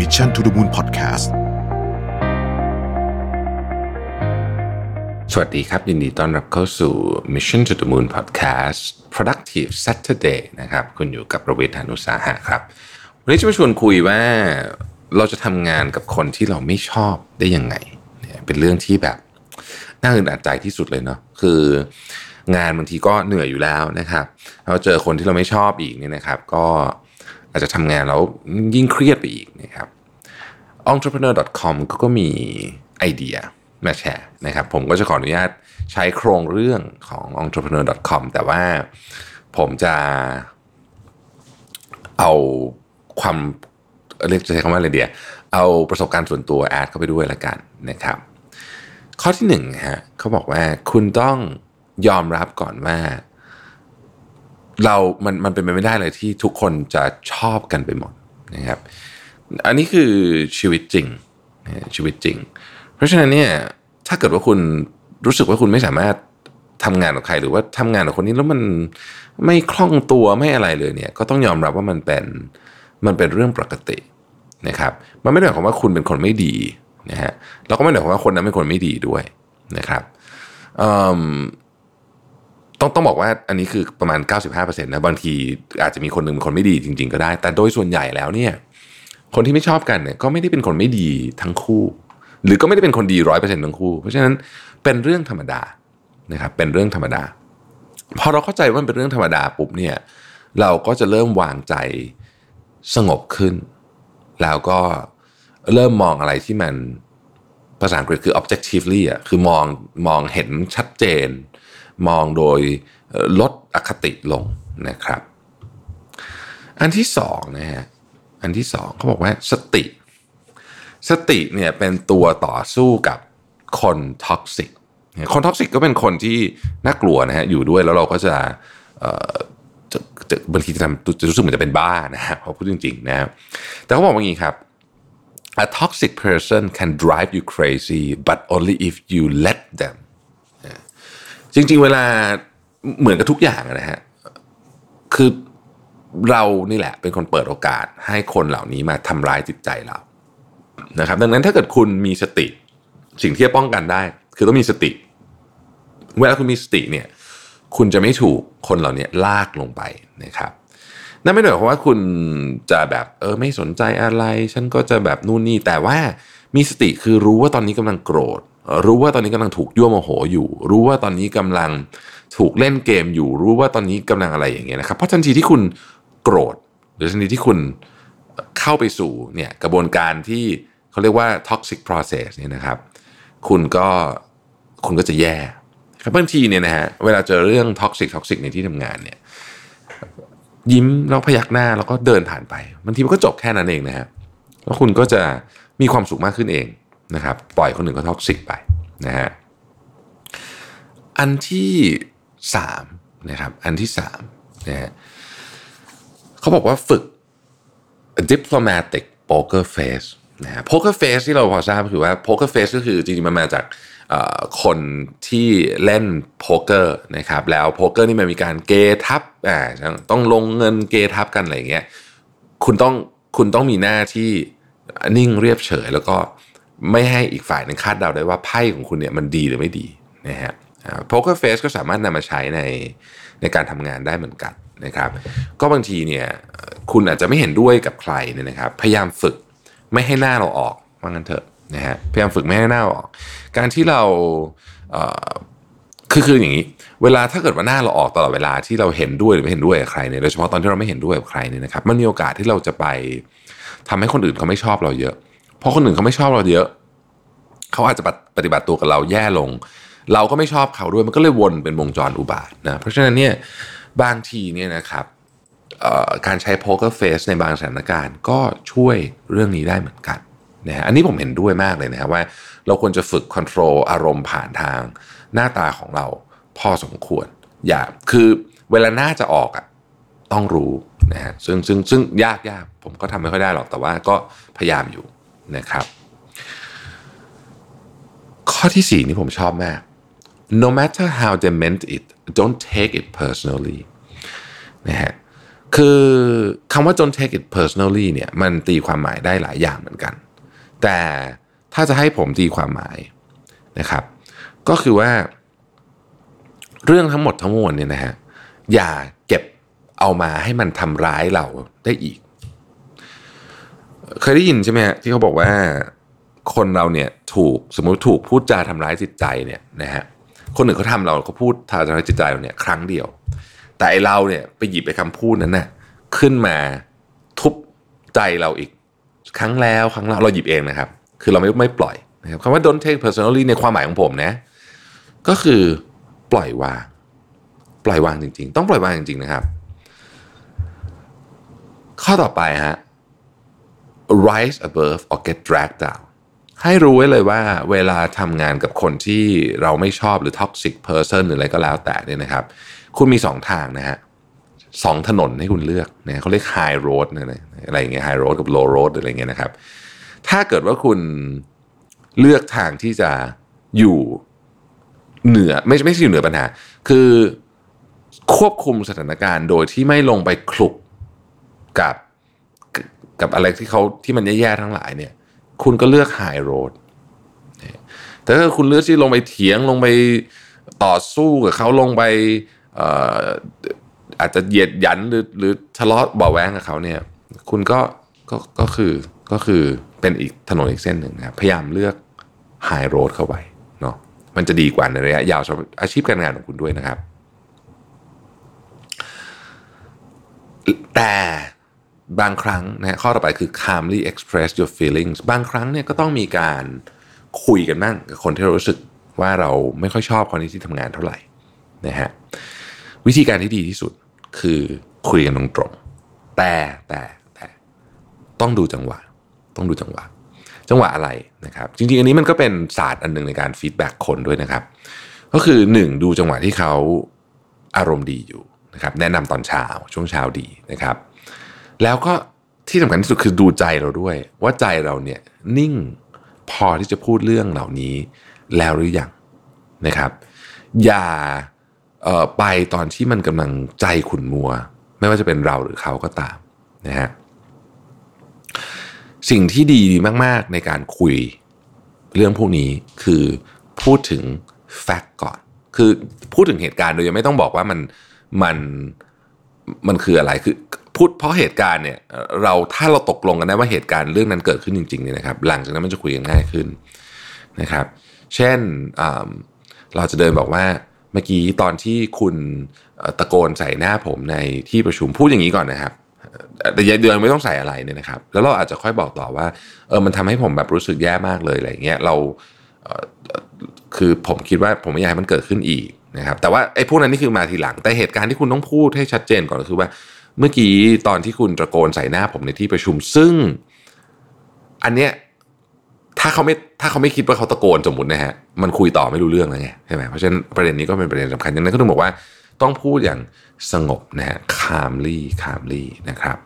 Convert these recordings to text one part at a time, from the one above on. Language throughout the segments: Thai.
Mission to the Moon Podcast สวัสดีครับ ยินดีต้อนรับเข้าสู่ Mission to the Moon Podcast Productive Saturday นะครับ คุณอยู่กับประเวทานุสาหะครับ วันนี้จะมาชวนคุยว่าเราจะทำงานกับคนที่เราไม่ชอบได้ยังไงเนี่ยเป็นเรื่องที่แบบน่าอึดอัดใจที่สุดเลยเนาะคืองานบางทีก็เหนื่อยอยู่แล้วนะครับเราเจอคนที่เราไม่ชอบอีกเนี่ยนะครับ ก็อาจจะทำงานแล้วยิ่งเครียดไปอีกนะครับ entrepreneur.com ก็ก็มีไอเดียมาแชร์นะครับ ผมก็จะขออนุญาตใช้โครงเรื่องของ entrepreneur.com แต่ว่าผมจะเอาความเรียกจะใช้คำว่าอะไรเดียเอาประสบการณ์ส่วนตัวแอดเข้าไปด้วยละกันนะครับ ข้อที่หนึ่งฮะเขาบอกว่าคุณต้องยอมรับก่อนว่า เรา มัน มันเป็นไปไม่ได้เลยที่ทุกคนจะชอบกันไปหมดนะครับ อันนี้คือชีวิตจริงชีวิตจริง เพราะฉะนั้นเนี่ยถ้าเกิดว่าคุณรู้สึกว่าคุณไม่สามารถทำงานกับใครหรือว่าทำงานกับคนนี้แล้วมันไม่คล่องตัวไม่อะไรเลยเนี่ย ก็ต้องยอมรับว่ามันเป็นมันเป็นเรื่องปกตินะครับ มันไม่ได้หมายความว่าคุณเป็นคนไม่ดีนะฮะแล้วก็ไม่ได้หมายความว่าคนนั้นเป็นคนไม่ดีด้วยนะครับต้องต้องบอกว่าอันนี้คือประมาณ 95%นะบางทีอาจจะมีคนหนึ่งเป็นคนไม่ดีจริง ๆ ก็ได้ แต่โดยส่วนใหญ่แล้วเนี่ย คนที่ไม่ชอบกันเนี่ยก็ไม่ได้เป็นคนไม่ดีทั้งคู่ หรือก็ไม่ได้เป็นคนดีร้อยเปอร์เซ็นต์ทั้งคู่ เพราะฉะนั้นเป็นเรื่องธรรมดานะครับเป็นเรื่องธรรมดา พอเราเข้าใจว่ามันเป็นเรื่องธรรมดาปุ๊บเนี่ยเราก็จะเริ่มวางใจสงบขึ้น แล้วก็เริ่มมองอะไรที่มันภาษาอังกฤษคือ objectively อะคือมองมองเห็นชัดเจน มองโดยลดอคติลงนะครับ อันที่สองนะฮะ อันที่สองเขาบอกว่าสติ สติเนี่ยเป็นตัวต่อสู้กับคน toxic คน toxic ก็เป็นคนที่น่ากลัวนะฮะอยู่ด้วยแล้วเราก็จะจะจะบางทีจะทำจะรู้สึกเหมือนจะเป็นบ้านะฮะพอพูดจริงๆนะแต่เขาบอกว่าอย่างนี้ครับ a toxic person can drive you crazy but only if you let them จริงๆ เวลาเหมือนกับทุกอย่างนะฮะคือ เรานี่แหละ เป็นคนเปิดโอกาสให้คนเหล่านี้มาทำร้ายจิตใจเรานะครับ ดังนั้นถ้าเกิดคุณมีสติ สิ่งที่จะป้องกันได้ คือต้องมีสติ เวลาคุณมีสติเนี่ย คุณจะไม่ถูกคนเหล่านี้ลากลงไปนะครับนั่นไม่ได้หมายความว่าคุณจะแบบเออไม่สนใจอะไร ฉันก็จะแบบนู่นนี่ แต่ว่ามีสติคือรู้ว่าตอนนี้กำลังโกรธ รู้ว่าตอนนี้กำลังถูกยั่วโมโหอยู่ รู้ว่าตอนนี้กำลังถูกเล่นเกมอยู่ รู้ว่าตอนนี้กำลังอะไรอย่างเงี้ยนะครับ เพราะทันทีที่คุณ โกรธ หรือทันทีที่คุณเข้าไปสู่เนี่ยกระบวนการที่เขาเรียกว่า toxic process เนี่ยนะครับ คุณก็คุณก็จะแย่ครับบางทีเนี่ยนะฮะเวลาเจอเรื่อง toxic toxic ในที่ทำงานเนี่ยยิ้มแล้วพยักหน้าแล้วก็เดินผ่านไปบางทีมันก็จบแค่นั้นเองนะฮะแล้วคุณก็จะมีความสุขมากขึ้นเองนะครับ ปล่อยคนหนึ่งก็ท็อกซิกไปนะฮะอันที่สามนะครับอันที่สามนะฮะ เขาบอกว่าฝึก diplomatic poker face นะฮะ poker face ที่เราพอทราบคือว่า poker face ก็คือจริงๆมันมาจากคนที่เล่นโป๊กเกอร์นะครับแล้วโป๊กเกอร์นี่มันมีการเกทับอ่าต้องลงเงินเกทับกันอะไรอย่างเงี้ยคุณต้องคุณต้องมีหน้าที่นิ่งเรียบเฉย แล้วก็ไม่ให้อีกฝ่ายนึงคาดเดาได้ว่าไพ่ของคุณเนี่ยมันดีหรือไม่ดีนะฮะ poker face ก็สามารถนำมาใช้ในในการทำงานได้เหมือนกันนะครับก็บางทีเนี่ยคุณอาจจะไม่เห็นด้วยกับใครเนี่ยนะครับ พยายามฝึกไม่ให้หน้าเราออกว่างั้นเถอะนะฮะพยายามฝึกไม่ให้หน้าออก การที่เราคือคืออย่างนี้ เวลาถ้าเกิดว่าหน้าเราออกตลอดเวลาที่เราเห็นด้วยหรือไม่เห็นด้วยกับใครเนี่ยโดยเฉพาะตอนที่เราไม่เห็นด้วยกับใครเนี่ยนะครับมันมีโอกาสที่เราจะไปทำให้คนอื่นเขาไม่ชอบเราเยอะ เพราะคนอื่นเขาไม่ชอบเราเยอะ เขาอาจจะปฏิบัติตัวกับเราแย่ลง เราก็ไม่ชอบเขาด้วยมันก็เลยวนเป็นวงจรอุบาทนะเพราะฉะนั้นเนี่ยบางทีเนี่ยนะครับการใช้โพเกอร์เฟสในบางสถานการณ์ก็ช่วยเรื่องนี้ได้เหมือนกันนะฮะอันนี้ผมเห็นด้วยมากเลยนะครับว่าเราควรจะฝึกควบคุมอารมณ์ผ่านทางหน้าตาของเราพอสมควร อย่าคือเวลาหน้าจะออกอะต้องรู้นะฮะซึ่งซึ่งซึ่งยากยากผมก็ทำไม่ค่อยได้หรอกแต่ว่าก็พยายามอยู่นะครับ ข้อที่สี่นี่ผมชอบมาก no matter how they meant it don't take it personally นะฮะคือคำว่า don't take it personally เนี่ยมันตีความหมายได้หลายอย่างเหมือนกัน แต่ถ้าจะให้ผมตีความหมายนะครับ ก็คือว่า เรื่องทั้งหมดทั้งมวลเนี่ยนะฮะอย่าเก็บเอามาให้มันทำร้ายเราได้อีก เคยได้ยินใช่ไหมฮะที่เขาบอกว่าคนเราเนี่ยถูกสมมติถูกพูดจาทำร้ายจิตใจเนี่ยนะฮะ คนอื่นเขาทำเราเขาพูดทำร้ายจิตใจเราเนี่ยครั้งเดียว แต่ไอเราเนี่ยไปหยิบไปคำพูดนั้นน่ะขึ้นมาทุบใจเราอีก ครั้งแล้วครั้งแล้วเราหยิบเองนะครับ คือเราไม่ไม่ปล่อยนะครับคำว่า don't take personally ในความหมายของผมนะ ก็คือปล่อยวาง ปล่อยวางจริง ๆ ต้องปล่อยวางจริง ๆ นะครับ ข้อต่อไปฮะ rise above or get dragged down ให้รู้ไว้เลยว่าเวลาทำงานกับคนที่เราไม่ชอบหรือ toxic person หรืออะไรก็แล้วแต่เนี่ยนะครับ คุณมีสองทางนะฮะสองถนนให้คุณเลือกนะเขาเรียก high road นะอะไรอย่างเงี้ย high road กับ low road อะไรเงี้ยนะครับ ถ้าเกิดว่าคุณเลือกทางที่จะอยู่เหนือไม่ไม่ใช่อยู่เหนือปัญหา คือควบคุมสถานการณ์โดยที่ไม่ลงไปคลุกกับกับอะไรที่เขาที่มันแย่ๆทั้งหลายเนี่ย คุณก็เลือกไฮโรดแต่ถ้าคุณเลือกที่ลงไปเถียงลงไปต่อสู้กับเขาลงไปอาจจะเหยียดยันหรือหรือทะเลาะเบาแวงกับเขาเนี่ย คุณก็ก็ก็คือก็คือเป็นอีกถนนอีกเส้นหนึ่งนะพยายามเลือกไฮโรดเข้าไว้เนาะมันจะดีกว่าในระยะยาวสำหรับอาชีพการงานของคุณด้วยนะครับ แต่ บางครั้งนะข้อต่อไปคือ calmly express your feelings บางครั้งเนี่ยก็ต้องมีการคุยกันบ้างกับคนที่เรารู้สึกว่าเราไม่ค่อยชอบคนที่ที่ทำงานเท่าไหร่นะฮะวิธีการที่ดีที่สุดคือคุยกันตรงๆแต่แต่แต่ต้องดูจังหวะ ต้องดูจังหวะ จังหวะอะไรนะครับ จริงๆ อันนี้มันก็เป็นศาสตร์อันหนึ่งในการฟีดแบ็กคนด้วยนะครับ ก็คือ1ดูจังหวะที่เขาอารมณ์ดีอยู่นะครับ แนะนำตอนเช้าช่วงเช้าดีนะครับ แล้วก็ที่สำคัญที่สุดคือดูใจเราด้วย ว่าใจเราเนี่ยนิ่งพอที่จะพูดเรื่องเหล่านี้แล้วหรือยังนะครับ อย่าไปตอนที่มันกำลังใจขุนมัว ไม่ว่าจะเป็นเราหรือเขาก็ตามนะฮะสิ่งที่ดีมาก ๆ ในการคุยเรื่องพวกนี้คือพูดถึงแฟกต์ก่อน คือพูดถึงเหตุการณ์โดยยังไม่ต้องบอกว่ามันมัน มันคืออะไรคือพูดเพราะเหตุการณ์เนี่ยเราถ้าเราตกลงกันได้ว่าเหตุการณ์เรื่องนั้นเกิดขึ้นจริงๆเนี่ยนะครับ หลังจากนั้นมันจะคุยกันง่ายขึ้นนะครับ เช่นเราจะเดินบอกว่าเมื่อกี้ตอนที่คุณตะโกนใส่หน้าผมในที่ประชุมพูดอย่างนี้ก่อนนะครับแต่ยายเดือนไม่ต้องใส่อะไรเนี่ยนะครับ แล้วเราอาจจะค่อยบอกต่อว่าเออมันทำให้ผมแบบรู้สึกแย่มากเลยอะไรเงี้ยเราคือผมคิดว่าผมไม่อยากให้มันเกิดขึ้นอีก นะครับแต่ว่าไอ้พวกนั้นนี่คือมาทีหลัง แต่เหตุการณ์ที่คุณต้องพูดให้ชัดเจนก่อนก็คือว่า เมื่อกี้ตอนที่คุณตะโกนใส่หน้าผมในที่ประชุม ซึ่ง อันเนี้ยถ้าเขาไม่ถ้าเขาไม่คิดว่าเขาตะโกนสมมตินะฮะมันคุยต่อไม่รู้เรื่องแล้วไงใช่ไหมเพราะฉะนั้นประเด็นนี้ก็เป็นประเด็นสำคัญดังนั้นก็ต้องบอกว่าต้องพูดอย่างสงบนะฮะ calmly calmly นะครับ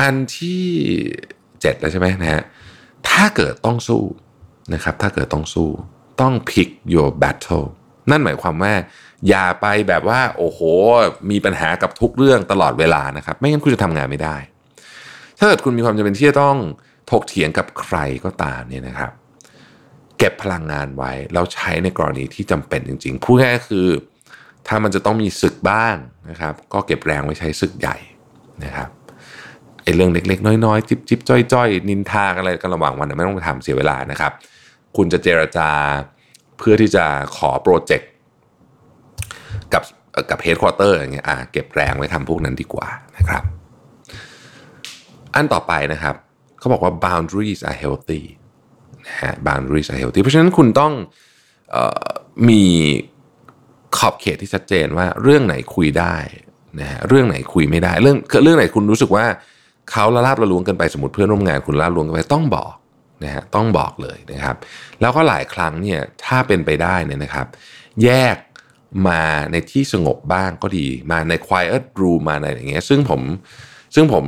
อันที่เจ็ดแล้วใช่ไหมนะฮะถ้าเกิดต้องสู้นะครับ ถ้าเกิดต้องสู้ต้อง pick your battle นั่นหมายความว่า อย่าไปแบบว่า โอ้โห มีปัญหากับทุกเรื่องตลอดเวลานะครับ ไม่งั้นคุณจะทำงานไม่ได้ ถ้าเกิดคุณมีความจำเป็นที่จะต้องถกเถียงกับใครก็ตามเนี่ยนะครับ เก็บพลังงานไว้แล้วใช้ในกรณีที่จำเป็นจริงๆพูดง่ายคือ ถ้ามันจะต้องมีศึกบ้างนะครับ ก็เก็บแรงไว้ใช้ศึกใหญ่นะครับไอ้เรื่องเล็ก ๆ น้อยๆ จิ๊บจิ๊บจ้อยๆ นินทาอะไรกันระหว่างวันไม่ต้องไปทำเสียเวลานะครับ คุณจะเจรจา เพื่อที่จะขอโปรเจกต์กับกับ headquarter อย่างเงี้ยอ่าเก็บแรงไว้ทำพวกนั้นดีกว่านะครับ อันต่อไปนะครับเขาบอกว่า boundaries are healthy นะฮะ boundaries are healthy เพราะฉะนั้นคุณต้องออมีขอบเขตที่ชัดเจนว่าเรื่องไหนคุยได้นะฮะเรื่องไหนคุยไม่ได้ เรื่องเรื่องไหนคุณรู้สึกว่าเขาละลาบละล้วงกันไปสมมติเพื่อนร่วมงานคุณละลาบละล้วงกันไปต้องบอก นะฮะต้องบอกเลยนะครับ แล้วก็หลายครั้งเนี่ยถ้าเป็นไปได้เนี่ยนะครับ แยกมาในที่สงบบ้างก็ดีมาใน quiet room มาในอย่างเงี้ยซึ่งผมซึ่งผม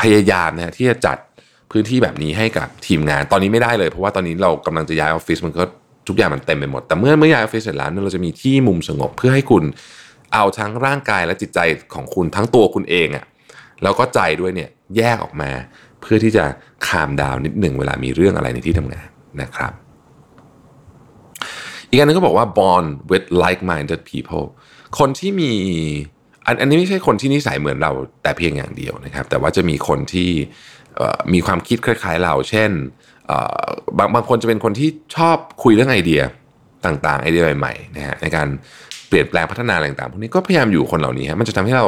พยายามนะที่จะจัดพื้นที่แบบนี้ให้กับทีมงานตอนนี้ไม่ได้เลย เพราะว่าตอนนี้เรากำลังจะย้ายออฟฟิศมันก็ทุกอย่างมันเต็มไปหมด แต่เมื่อเมื่อย้ายออฟฟิศเสร็จแล้วเราจะมีที่มุมสงบเพื่อให้คุณเอาทั้งร่างกายและจิตใจของคุณทั้งตัวคุณเองอะแล้วก็ใจด้วยเนี่ยแยกออกมา พื่อที่จะคามดาวนิดหนึ่งเวลามีเรื่องอะไรในที่ทำงานนะครับ อีกอันนึงก็บอกว่า bond with like-minded people คนที่มีอันอันนี้ไม่ใช่คนที่นิสัยเหมือนเราแต่เพียงอย่างเดียวนะครับ แต่ว่าจะมีคนที่มีความคิดคล้ายๆเรา เช่นบางบางคนจะเป็นคนที่ชอบคุยเรื่องไอเดียต่างๆ ไอเดียใหม่ๆนะฮะในการเปลี่ยนแปลงพัฒนาอะไรต่างๆพวกนี้ก็พยายามอยู่คนเหล่านี้ฮะมันจะทำให้เรา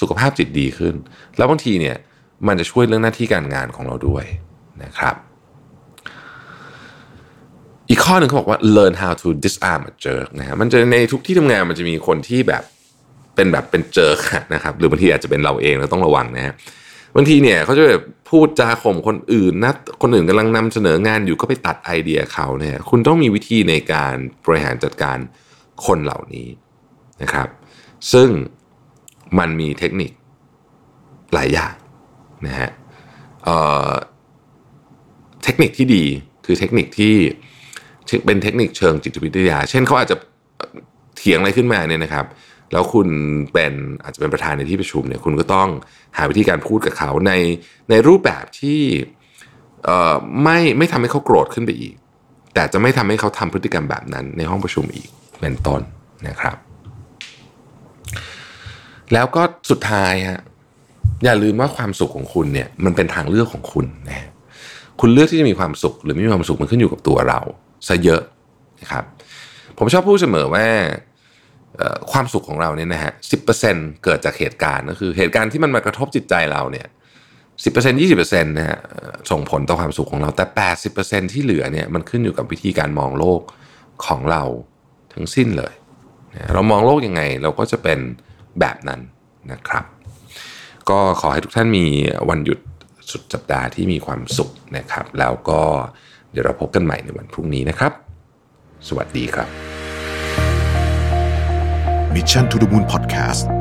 สุขภาพจิตดีขึ้น แล้วบางทีเนี่ย มันจะช่วยเรื่องหน้าที่การงานของเราด้วยนะครับ อีกข้อหนึ่งเขาบอกว่า learn how to disarm a jerk นะฮะมันจะในทุกที่ทำงานมันจะมีคนที่แบบเป็นแบบเป็นเจอนะครับ หรือบางทีอาจจะเป็นเราเองเราต้องระวังนะฮะบางทีเนี่ยเขาจะแบบพูดจาข่มคนอื่นนะคนอื่นกำลังนำเสนองานอยู่ก็ไปตัดไอเดียเขาเนี่ยคุณต้องมีวิธีในการบริหารจัดการคนเหล่านี้นะครับ ซึ่งมันมีเทคนิคหลายอย่าง นะฮะเเทคนิคที่ดีคือเทคนิคที่เป็นเทคนิคเชิงจิตวิทยา เช่นเขาอาจจะเถียงอะไรขึ้นมาเนี่ยนะครับ แล้วคุณเป็นอาจจะเป็นประธานในที่ประชุมเนี่ยคุณก็ต้องหาวิธีการพูดกับเขาในในรูปแบบที่ไม่ไม่ทำให้เขาโกรธขึ้นไปอีก แต่จะไม่ทำให้เขาทำพฤติกรรมแบบนั้นในห้องประชุมอีกเป็นต้นนะครับ แล้วก็สุดท้ายฮะ อย่าลืมว่าความสุขของคุณเนี่ยมันเป็นทางเลือกของคุณนะคุณเลือกที่จะมีความสุขหรือไม่มีความสุขมันขึ้นอยู่กับตัวเราซะเยอะนะครับ ผมชอบพูดเสมอว่าความสุขของเราเนี่ยนะฮะสิเกิดจากเหตุการณ์ก็คือเหตุการณ์ที่มันมากระทบจิตใจเราเนี่ยสิบเปอร์เซ็นต์ยี่สิบเปอร์เซ็นต์นะฮะส่งผลต่อความสุขของเราแต่แปดสิบเปอร์เซ็นต์ที่เหลือเนี่ยมันขึ้นอยู่กับวิธีการมองโลกของเราทั้งสิ้นเลย เรามองโลกยังไงเราก็จะเป็นแบบนั้นนะครับ ก็ขอให้ทุกท่านมีวันหยุดสุดสัปดาห์ที่มีความสุขนะครับ แล้วก็เดี๋ยวเราพบกันใหม่ในวันพรุ่งนี้นะครับ สวัสดีครับ Mission to the Moon Podcast